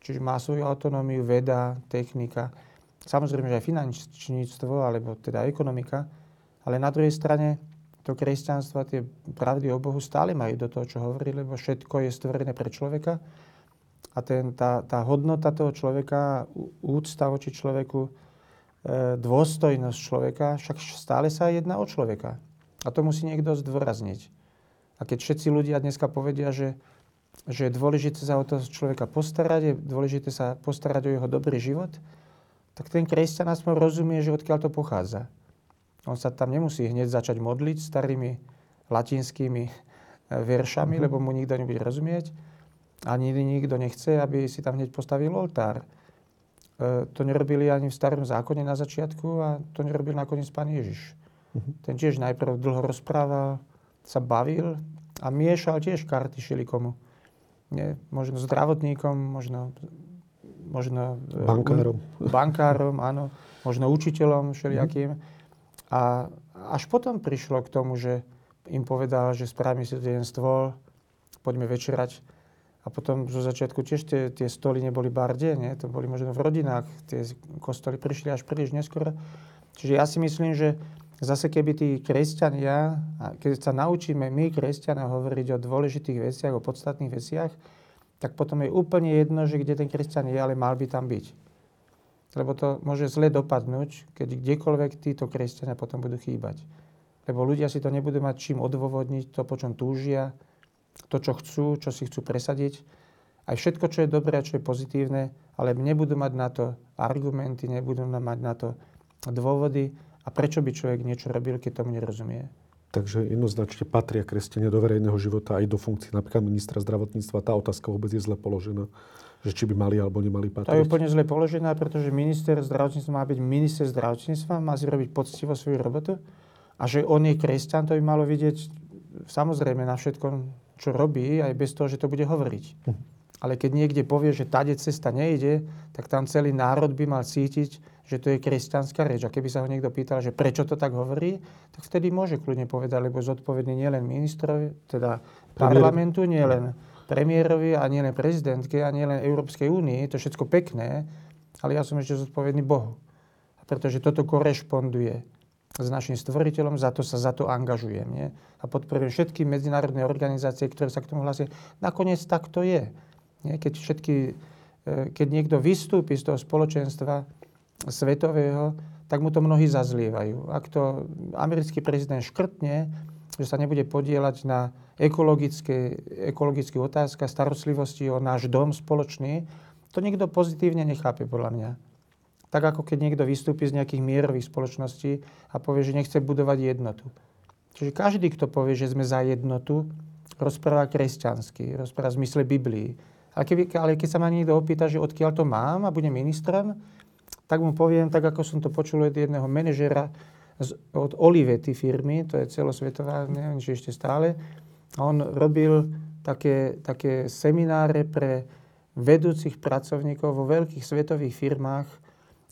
čiže má svoju autonómiu, veda, technika, samozrejme, že aj finančníctvo, alebo teda ekonomika, ale na druhej strane to kresťanstvo a tie pravdy o Bohu stále majú do toho, čo hovorí, lebo všetko je stvorené pre človeka. A ten, tá, tá hodnota toho človeka, úcta voči človeku, e, dôstojnosť človeka, však stále sa jedná o človeka. A to musí niekto zdôrazniť. A keď všetci ľudia dneska povedia, že, že je dôležité sa o toho človeka postarať, je dôležité sa postarať o jeho dobrý život, tak ten kresťan aspoň rozumie, že odkiaľ to pochádza. On sa tam nemusí hneď začať modliť starými latinskými e, veršami, mm-hmm. lebo mu nikto nebude rozumieť. Ani nikto nechce, aby si tam hneď postavil oltár. E, to nerobili ani v starom zákone na začiatku a to nerobil nakoniec pán Ježiš. Mm-hmm. Ten tiež najprv dlho rozprával, sa bavil a miešal tiež karty šilikomu. Nie, možno zdravotníkom, možno, možno e, bankárom. bankárom, áno, možno učiteľom všelijakým. Mm-hmm. A až potom prišlo k tomu, že im povedal, že spravíme si jeden stôl, poďme večerať. A potom zo začiatku tiež tie, tie stoly neboli barde, nie? to boli možno v rodinách. Tie kostoly prišli až príliš neskôr. Čiže ja si myslím, že zase keby tí kresťania, keď sa naučíme my, kresťania, hovoriť o dôležitých veciach, o podstatných veciach, tak potom je úplne jedno, že kde ten kresťan je, ale mal by tam byť. Lebo to môže zle dopadnúť, keď kdekoľvek títo kresťania potom budú chýbať. Lebo ľudia si to nebudú mať čím odôvodniť, to, po čom túžia, to, čo chcú, čo si chcú presadiť. Aj všetko, čo je dobré a čo je pozitívne, ale nebudú mať na to argumenty, nebudú mať na to dôvody a prečo by človek niečo robil, keď tomu nerozumie. Takže jednoznačne patria kresťania do verejného života aj do funkcie napríklad ministra zdravotníctva. Tá otázka vôbec je zle položená že či by mali alebo nemali patriť? To je úplne zle položené, pretože minister zdravotníctva má byť minister zdravotníctva, má si robiť poctivo svoju robotu a že on je kresťan, to by malo vidieť samozrejme na všetkom, čo robí, aj bez toho, že to bude hovoriť. Hm. Ale keď niekde povie, že tade cesta nejde, tak tam celý národ by mal cítiť, že to je kresťanská reč. A keby sa ho niekto pýtal, že prečo to tak hovorí, tak vtedy môže kľudne povedať, lebo zodpovedný nielen ministrovi, teda parlamentu, nielen premiérovi a nielen prezidentke a nielen Európskej únii, to je všetko pekné, ale ja som ešte zodpovedný Bohu. Pretože toto korešponduje s našim stvoriteľom, za to sa za to angažujem. Nie? A podporujem všetky medzinárodné organizácie, ktoré sa k tomu hlasia. Nakoniec tak to je. Nie? Keď, všetky, e, keď niekto vystúpi z toho spoločenstva svetového, tak mu to mnohí zazlievajú. Ak to americký prezident škrtne, že sa nebude podielať na ekologické, otázka starostlivosti o náš dom spoločný, to nikto pozitívne nechápe podľa mňa. Tak ako keď niekto vystúpi z nejakých mierových spoločností a povie, že nechce budovať jednotu. Čiže každý, kto povie, že sme za jednotu, rozpráva kresťansky, rozpráva v zmysle Biblii. Ale, keby, ale keď sa ma niekto opýta, že odkiaľ to mám a budem ministrom, tak mu poviem, tak ako som to počul od jedného manažera z, od Olivety firmy, to je celosvetová, neviem, či ešte stále, on robil také, také semináre pre vedúcich pracovníkov vo veľkých svetových firmách,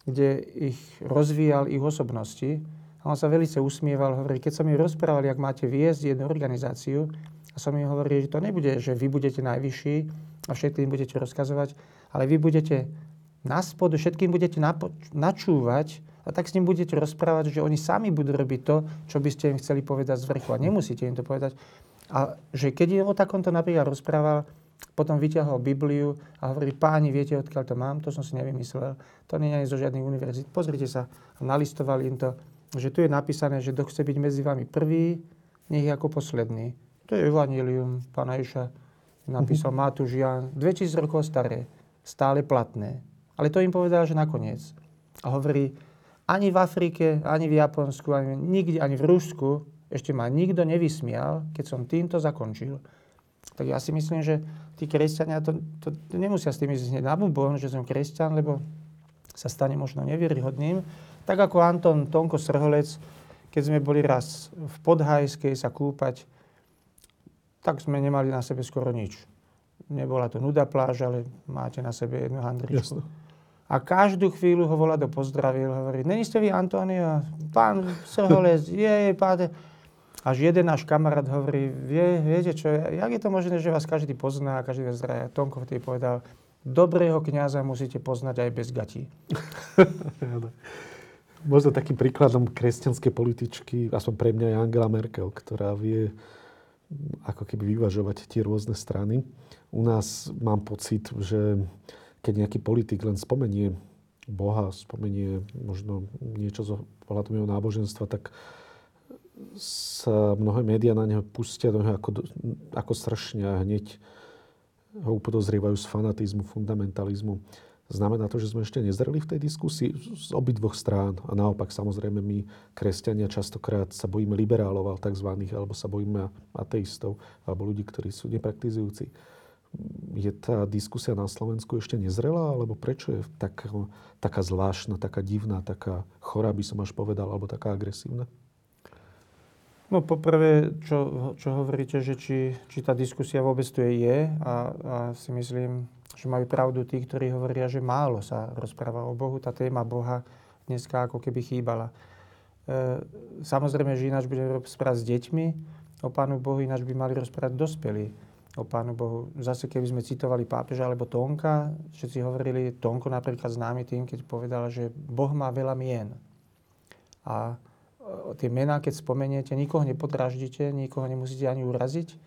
kde ich rozvíjal ich osobnosti. A on sa veľmi usmieval, hovorí, keď som mi rozprával, jak máte viesť jednu organizáciu, a som im hovoril, že to nebude, že vy budete najvyšší a všetkým budete rozkazovať, ale vy budete na spodu, všetkým budete napo- načúvať a tak s ním budete rozprávať, že oni sami budú robiť to, čo by ste im chceli povedať z vrchu. A nemusíte im to povedať. A že keď je o takomto napríklad rozprával, potom vyťahol Bibliu a hovorí, páni, viete, odkiaľ to mám? To som si nevymyslel. To nie je zo žiadnych univerzít. Pozrite sa, nalistovali im to, že tu je napísané, že kto chce byť medzi vami prvý, nech je ako posledný. To je Evangelium pána Iša. Napísal. Matúš Jan, 2000 rokov staré, stále platné. Ale to im povedal, že nakoniec. A hovorí, ani v Afrike, ani v Japonsku, ani nikde, ani v Rusku ešte ma nikto nevysmial, keď som týmto zakončil. Tak ja si myslím, že tí kresťania to, to, to nemusia s tým ísť na bubon, že som kresťan, lebo sa stane možno nevieryhodným. Tak ako Anton Tonko Srholec, keď sme boli raz v Podhajskej sa kúpať, tak sme nemali na sebe skoro nič. Nebola to nuda pláž, ale máte na sebe jednu handričku. Jasne. A každú chvíľu ho volá do pozdravil, hovorí, není ste vy Antonio? Pán Srholec, je, páte. Až jeden náš kamarát hovorí, vie, viete čo, jak je to možné, že vás každý pozná každý vás zdraje. Tonko vtedy povedal, dobrého kňaza musíte poznať aj bez gatí. Možno takým príkladom kresťanskej političky, aspoň pre mňa je Angela Merkel, ktorá vie ako keby vyvažovať tie rôzne strany. U nás mám pocit, že keď nejaký politik len spomenie Boha, spomenie možno niečo zo pohľadom jeho náboženstva, tak sa mnohé médiá na neho pustia do neho ako, ako sršňa a hneď ho upodozrievajú z fanatizmu, fundamentalizmu. Znamená to, že sme ešte nezreli v tej diskusii z obidvoch strán. A naopak, samozrejme, my, kresťania, častokrát sa bojíme liberálov, tzv. alebo sa bojíme ateistov, alebo ľudí, ktorí sú nepraktizujúci. Je tá diskusia na Slovensku ešte nezrelá, alebo prečo je taká, taká zvláštna, taká divná, taká chorá, by som až povedal, alebo taká agresívna? No poprvé, čo, čo hovoríte, že či, či tá diskusia vôbec tu je a, a si myslím, že majú pravdu tí, ktorí hovoria, že málo sa rozpráva o Bohu. Tá téma Boha dneska ako keby chýbala. E, samozrejme, že ináč budeme rozprávať s deťmi o Pánu Bohu, ináč by mali rozprávať dospelí o Pánu Bohu. Zase keby sme citovali pápeža alebo Tonka, všetci hovorili, Tonko napríklad známy tým, keď povedal, že Boh má veľa mien. A tie mená, keď spomeniete, nikoho nepodráždite, nikoho nemusíte ani uraziť,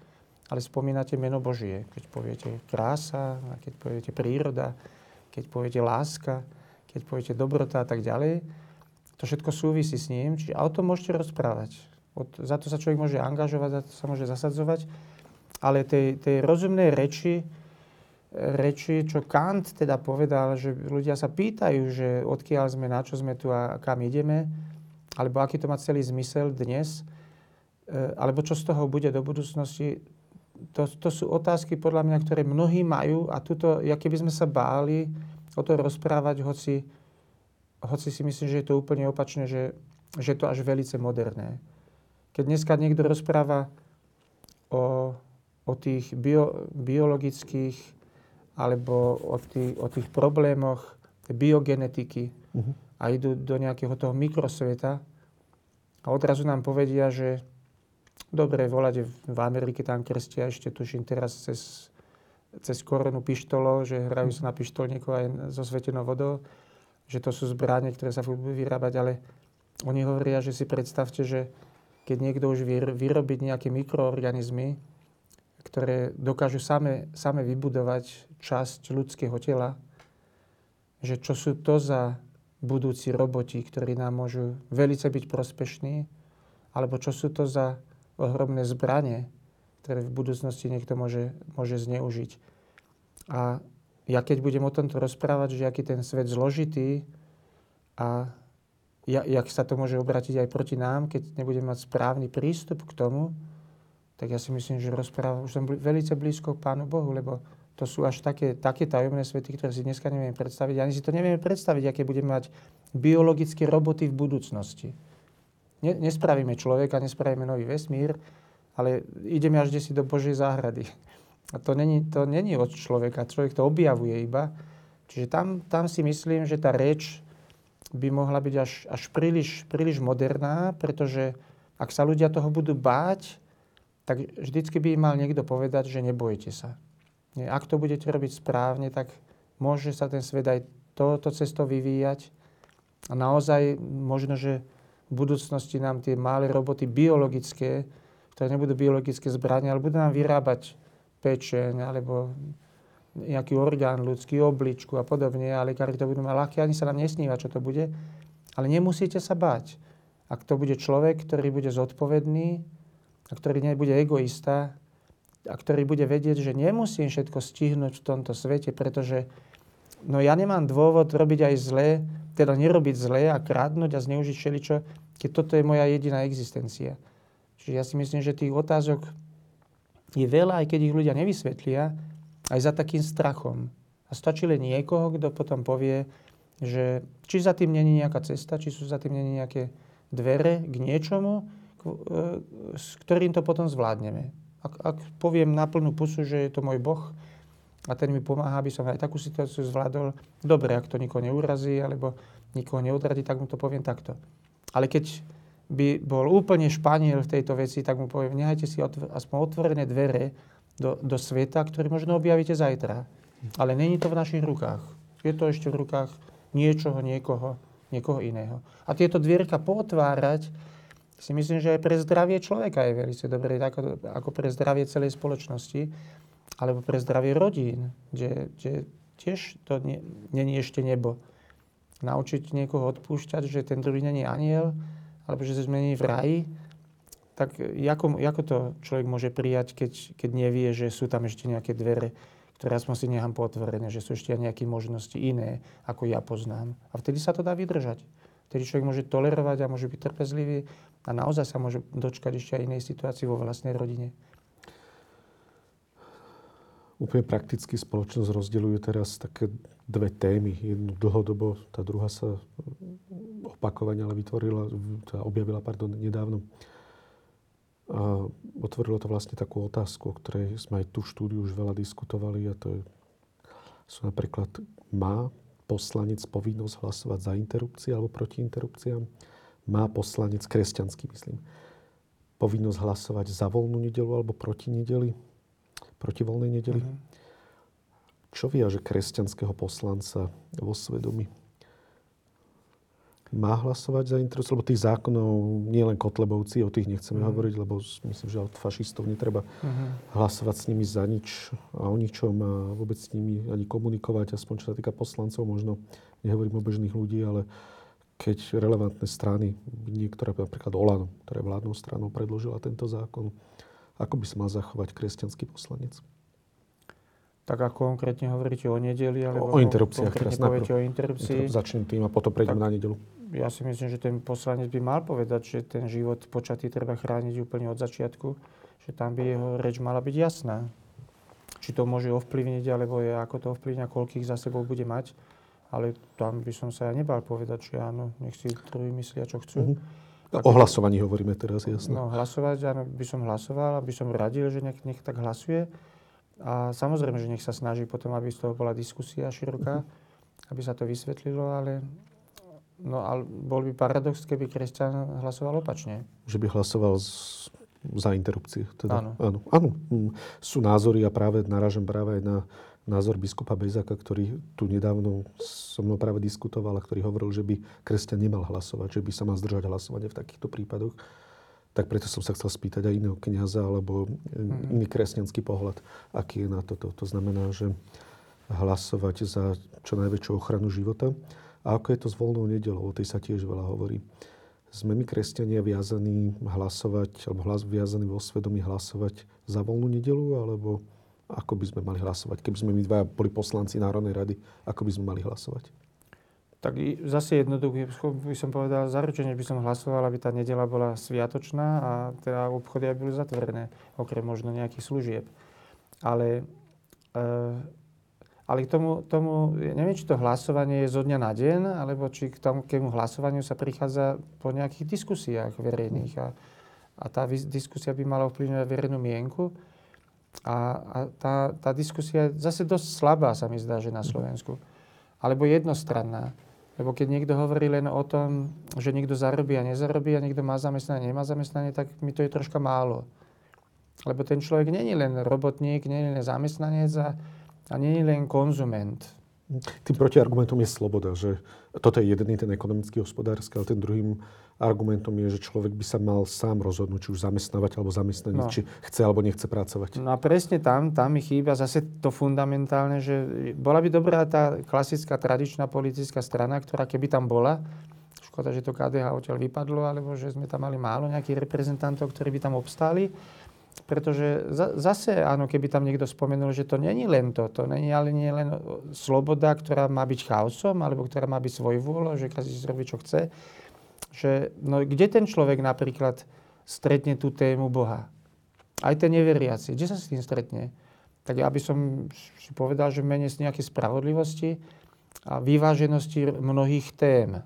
ale spomínate meno Božie. Keď poviete krása, keď poviete príroda, keď poviete láska, keď poviete dobrota a tak ďalej. To všetko súvisí s ním, čiže o tom môžete rozprávať. Od, za to sa človek môže angažovať, za to sa môže zasadzovať, ale tej, tej rozumnej reči, reči, čo Kant teda povedal, že ľudia sa pýtajú, že odkiaľ sme, na čo sme tu a kam ideme, alebo aký to má celý zmysel dnes, e, alebo čo z toho bude do budúcnosti, to, to sú otázky podľa mňa, ktoré mnohí majú a tuto, ja keby sme sa báli o to rozprávať, hoci, hoci si myslím, že je to úplne opačné, že, že je to až velice moderné. Keď dneska niekto rozpráva o, o tých bio, biologických alebo o tých, o tých problémoch biogenetiky, uh-huh a idú do nejakého toho mikrosveta a odrazu nám povedia, že dobre, voláte v Amerike tam krstia ešte tuším teraz cez, cez koronu pištolov, že hrajú sa na pištolníkov aj so svetenou vodou, že to sú zbranie, ktoré sa budú vyrábať, ale oni hovoria, že si predstavte, že keď niekto už vyrobiť nejaké mikroorganizmy, ktoré dokážu same, same vybudovať časť ľudského tela, že čo sú to za budúci roboti, ktorí nám môžu velice byť prospešní, alebo čo sú to za ohromné zbranie, ktoré v budúcnosti niekto môže, môže zneužiť. A ja keď budem o tomto rozprávať, že aký ten svet zložitý, A ja, jak sa to môže obrátiť aj proti nám, keď nebudeme mať správny prístup k tomu, tak ja si myslím, že rozpráva, už som veľmi blízko k Pánu Bohu, lebo to sú až také, také tajomné svety, ktoré si dneska nevieme predstaviť. Ani si to nevieme predstaviť, aké budeme mať biologické roboty v budúcnosti. Ne, nespravíme človeka, nespravíme nový vesmír, ale ideme až si do Božej záhrady. A to není, to není od človeka, človek to objavuje iba. Čiže tam, tam si myslím, že tá reč by mohla byť až, až príliš, príliš moderná, pretože ak sa ľudia toho budú báť, tak vždycky by im mal niekto povedať, že nebojte sa. Ak to budete robiť správne, tak môže sa ten svet aj toto cesto vyvíjať. A naozaj možno, že v budúcnosti nám tie malé roboty biologické, ktoré nebudú biologické zbrania, ale budú nám vyrábať pečeň alebo nejaký orgán ľudský, obličku a podobne a lekári to budú mať ľahké, ani sa nám nesníva, čo to bude. Ale nemusíte sa báť. Ak to bude človek, ktorý bude zodpovedný a ktorý nebude egoista a ktorý bude vedieť, že nemusím všetko stihnúť v tomto svete, pretože no ja nemám dôvod robiť aj zlé, teda nerobiť zlé a kradnúť a zneužiť všeličo, keď toto je moja jediná existencia. Čiže ja si myslím, že tých otázok je veľa, aj keď ich ľudia nevysvetlia, aj za takým strachom. A stačí len niekoho, kto potom povie, že či za tým není nejaká cesta, či sú za tým není nejaké dvere k niečomu, s ktorým to potom zvládneme. Ak, ak poviem na plnú pusu, že je to môj Boh a ten mi pomáha, aby som aj takú situáciu zvládol, dobre, ak to nikoho neurazí alebo nikoho neodradí, tak mu to poviem takto. Ale keď by bol úplne španiel v tejto veci, tak mu poviem, nehajte si otvr- aspoň otvorené dvere do, do sveta, ktorý možno objavíte zajtra. Ale není to v našich rukách. Je to ešte v rukách niečoho, niekoho, niekoho iného. A tieto dvierka potvárať, si myslím, že aj pre zdravie človeka je veľmi dobré, ako, ako pre zdravie celej spoločnosti, alebo pre zdravie rodín, kde, kde tiež to není ešte nebo naučiť niekoho odpúšťať, že ten druhý není aniel, alebo že sa zmení v raji, tak ako, ako to človek môže prijať, keď, keď nevie, že sú tam ešte nejaké dvere, ktoré aspoň si nechám potvorené, že sú ešte nejaké možnosti iné, ako ja poznám. A vtedy sa to dá vydržať. Vtedy človek môže tolerovať a môže byť trpezlivý a naozaj sa môže dočkať ešte aj inej situácii vo vlastnej rodine. Úplne prakticky spoločnosť rozdeľuje teraz také dve témy. Jednu dlhodobo, tá druhá sa opakovane ale vytvorila, tá objavila pardon, nedávno. A otvorilo to vlastne takú otázku, o ktorej sme aj tú štúdiu už veľa diskutovali a to je, sú napríklad, má poslanec povinnosť hlasovať za interrupcie alebo proti interrupciám? Má poslanec, kresťanský myslím, povinnosť hlasovať za voľnú nedelu alebo proti nedeli? proti voľnej nedeli. Uh-huh. Čo viaže kresťanského poslanca vo svedomí? Má hlasovať za interrupciu? Lebo tých zákonov, nie len Kotlebovci, o tých nechceme uh-huh. hovoriť, lebo myslím, že od fašistov netreba uh-huh. hlasovať s nimi za nič a o ničom a vôbec s nimi ani komunikovať, aspoň čo sa týka poslancov, možno nehovorím o bežných ľudí, ale keď relevantné strany, niektoré, napríklad Olano, ktorá je vládnou stranou, predložila tento zákon, ako by sa mal zachovať kresťanský poslanec? Tak ako konkrétne hovoríte o nedeli, alebo o, interrupciách. Konkrétne poviete o interrupcii. Začnem tým a potom prejdem na nedelu. Ja si myslím, že ten poslanec by mal povedať, že ten život počatý treba chrániť úplne od začiatku, že tam by jeho reč mala byť jasná. Či to môže ovplyvniť, alebo je, ako to ovplyvňa, koľkých za sebou bude mať. Ale tam by som sa ja nebal povedať, že áno, nech si druhý myslia, čo chcú. Uh-huh. O hlasovaní hovoríme teraz, jasno. No, hlasovať, áno, by som hlasoval, aby som radil, že nech, nech tak hlasuje. A samozrejme, že nech sa snaží potom, aby z toho bola diskusia široká, uh-huh. aby sa to vysvetlilo, ale, no, ale bol by paradox, keby kresťan hlasoval opačne. Že by hlasoval z, za interrupcie. Teda. Áno. áno. Áno. Sú názory a práve narážam práve aj na názor biskupa Bezaka, ktorý tu nedávno so mnou práve diskutoval a ktorý hovoril, že by kresťan nemal hlasovať, že by sa mal zdržať hlasovania v takýchto prípadoch. Tak preto som sa chcel spýtať aj iného kniaza alebo mm. iný kresťanský pohľad, aký je na toto. To znamená, že hlasovať za čo najväčšiu ochranu života. A ako je to s voľnou nedelou, o tej sa tiež veľa hovorí. Sme my, kresťania, viazaní hlasovať, alebo hlas, viazaní vo svedomí hlasovať za voľnú nedelu, alebo ako by sme mali hlasovať? Keby sme my dva boli poslanci Národnej rady, ako by sme mali hlasovať? Tak zase jednoducho by som povedal, zaručene by som hlasoval, aby tá nedela bola sviatočná a teda obchody aby boli zatvorené, okrem možno nejakých služieb. Ale, e, ale k tomu, tomu, ja neviem, či to hlasovanie je zo dňa na deň, alebo či k tomu k hlasovaniu sa prichádza po nejakých diskusiách verejných. A, a tá diskusia by mala ovplyvňovať verejnú mienku. A, a tá, tá diskusia je zase dosť slabá, sa mi zdá, že na Slovensku. Alebo jednostranná. Lebo keď niekto hovorí len o tom, že niekto zarobí a nezarobí a niekto má zamestnanie, nemá zamestnanie, tak mi to je troška málo. Lebo ten človek není len robotník, není len zamestnanec a, a není len konzument. Tým protiargumentom je sloboda, že toto je jeden ten ekonomický, hospodársky, ale ten druhým argumentom je, že človek by sa mal sám rozhodnúť, či už zamestnávať alebo zamestnaniť, no. či chce alebo nechce pracovať. No a presne tam, tam mi chýba zase to fundamentálne, že bola by dobrá tá klasická tradičná politická strana, ktorá keby tam bola, škoda, že to KDH odtiaľ vypadlo, alebo že sme tam mali málo nejakých reprezentantov, ktorí by tam obstáli, pretože zase, áno, keby tam niekto spomenul, že to není len to, to není ale nie len sloboda, ktorá má byť chaosom, alebo ktorá má byť svojvôľou, že každý si robí, čo chce. Že, no, kde ten človek napríklad stretne tú tému Boha? Aj ten neveriaci. Kde sa s tým stretne? Tak ja by som si povedal, že mene z nejakej spravodlivosti a vyváženosti mnohých tém.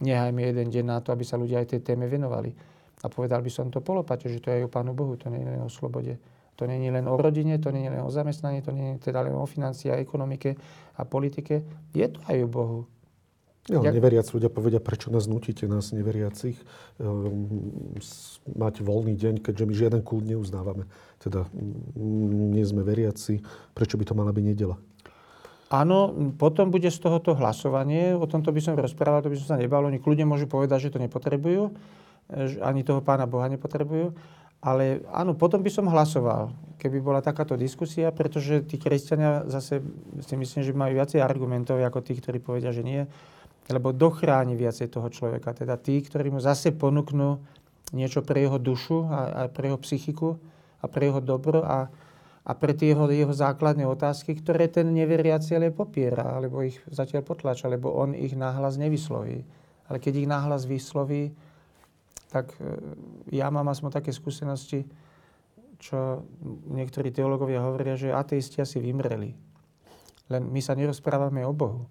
Nehajme jeden deň na to, aby sa ľudia aj tej téme venovali. A povedal by som to polopate, že to je aj o Pánu Bohu, to nie je len o slobode. To nie je len o rodine, to nie je len o zamestnaní, to nie je teda len o financii a ekonomike a politike. Je to aj o Bohu. Ja, Jak... neveriaci ľudia povedia, prečo nás nutíte, nás neveriacich, um, mať voľný deň, keďže my žiaden kult neuznávame. Teda um, nie sme veriaci, prečo by to mala byť nedela? Áno, potom bude z tohoto hlasovanie, o tomto by som rozprával, to by som sa nebal, oni kľudne môžu povedať, že to nepotrebujú ani toho pána Boha nepotrebujú. Ale áno, potom by som hlasoval, keby bola takáto diskusia, pretože tí kresťania zase si myslím, že majú viacej argumentov ako tí, ktorí povedia, že nie, lebo dochráni viacej toho človeka. Teda tí, ktorí mu zase ponúknú niečo pre jeho dušu a, a pre jeho psychiku a pre jeho dobro a, a pre tie jeho, jeho základné otázky, ktoré ten neveriaci ale popiera, alebo ich zatiaľ potlača, lebo on ich náhlas nevysloví. Ale keď ich náhlas vysloví, tak e, ja mám aspoň také skúsenosti, čo niektorí teológovia hovoria, že ateisti asi vymreli. Len my sa nerozprávame o Bohu.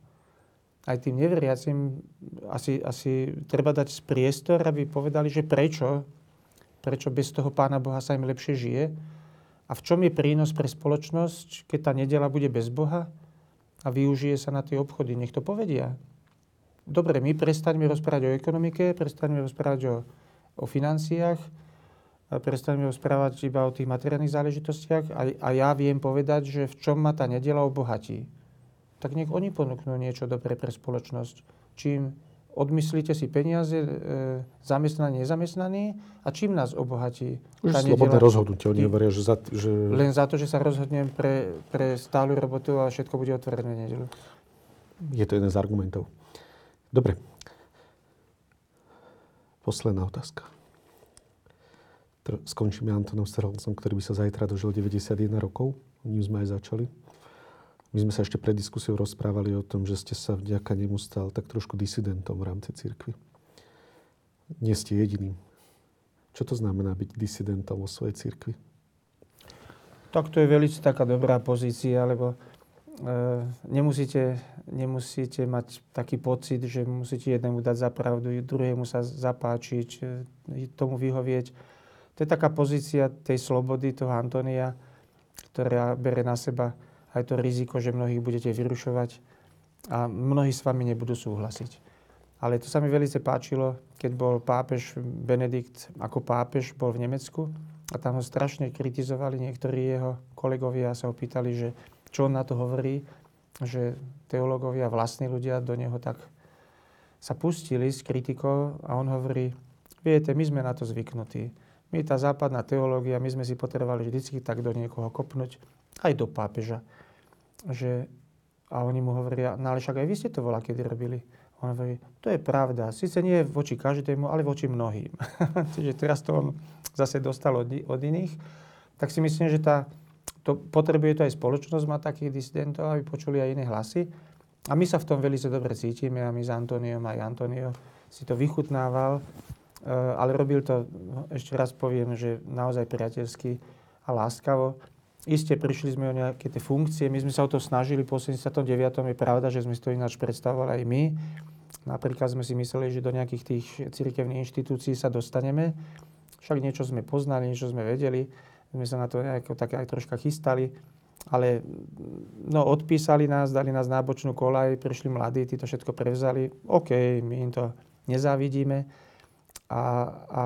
Aj tým neveriacim asi, asi treba dať priestor, aby povedali, že prečo, prečo bez toho Pána Boha sa im lepšie žije a v čom je prínos pre spoločnosť, keď tá nedela bude bez Boha a využije sa na tie obchody. Nech to povedia. Dobre, my prestaňme rozprávať o ekonomike, prestaňme rozprávať o o financiách, prestaneme rozprávať iba o tých materiálnych záležitostiach a, a ja viem povedať, že v čom ma tá nedela obohatí. Tak nech oni ponúknú niečo dobré pre spoločnosť. Čím odmyslíte si peniaze, e, zamestnaní, nezamestnaní a čím nás obohatí? Už slobodné rozhodnutie. Oni hovoria, že, za, že... Len za to, že sa rozhodnem pre, pre stálu robotu a všetko bude otvorené v nedelu. Je to jeden z argumentov. Dobre, Posledná otázka. Skončíme Antonom Strelcom, ktorý by sa zajtra dožil 91 rokov. Ním sme aj začali. My sme sa ešte pred diskusiou rozprávali o tom, že ste sa vďaka nemu stal tak trošku disidentom v rámci cirkvi. Nie ste jediným. Čo to znamená byť disidentom vo svojej cirkvi? Tak to je veľmi taká dobrá pozícia, lebo nemusíte, nemusíte mať taký pocit, že musíte jednému dať za pravdu, druhému sa zapáčiť, e, tomu vyhovieť. To je taká pozícia tej slobody, toho Antonia, ktorá bere na seba aj to riziko, že mnohých budete vyrušovať a mnohí s vami nebudú súhlasiť. Ale to sa mi veľmi páčilo, keď bol pápež Benedikt ako pápež bol v Nemecku a tam ho strašne kritizovali niektorí jeho kolegovia a sa ho pýtali, že čo on na to hovorí, že teológovia, vlastní ľudia do neho tak sa pustili s kritikou a on hovorí, viete, my sme na to zvyknutí. My, tá západná teológia, my sme si potrebovali vždycky tak do niekoho kopnúť, aj do pápeža. Že, a oni mu hovoria, no ale však aj vy ste to volá, kedy robili. On hovorí, to je pravda, síce nie voči každému, ale voči mnohým. Čiže teraz to on zase dostal od, od iných. Tak si myslím, že tá, to, potrebuje to aj spoločnosť mať takých disidentov, aby počuli aj iné hlasy. A my sa v tom veľmi dobre cítime a my s Antoniom aj Antonio si to vychutnával, ale robil to, ešte raz poviem, že naozaj priateľsky a láskavo. Isté prišli sme o nejaké tie funkcie, my sme sa o to snažili po 79. Je pravda, že sme si to ináč predstavovali aj my. Napríklad sme si mysleli, že do nejakých tých cirkevných inštitúcií sa dostaneme. Však niečo sme poznali, niečo sme vedeli. Sme sa na to nejako tak aj troška chystali. Ale no, odpísali nás, dali nás na bočnú kolaj, prišli mladí, tí to všetko prevzali. OK, my im to nezávidíme. A, a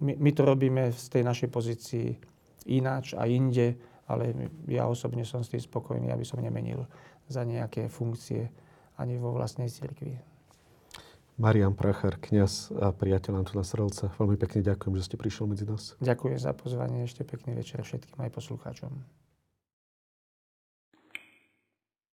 my, my to robíme z tej našej pozícii ináč a inde, ale ja osobne som s tým spokojný, aby som nemenil za nejaké funkcie ani vo vlastnej cirkvi. Marian Prachar, kňaz a priateľ Antona Srelca. Veľmi pekne ďakujem, že ste prišiel medzi nás. Ďakujem za pozvanie. Ešte pekný večer všetkým aj poslucháčom.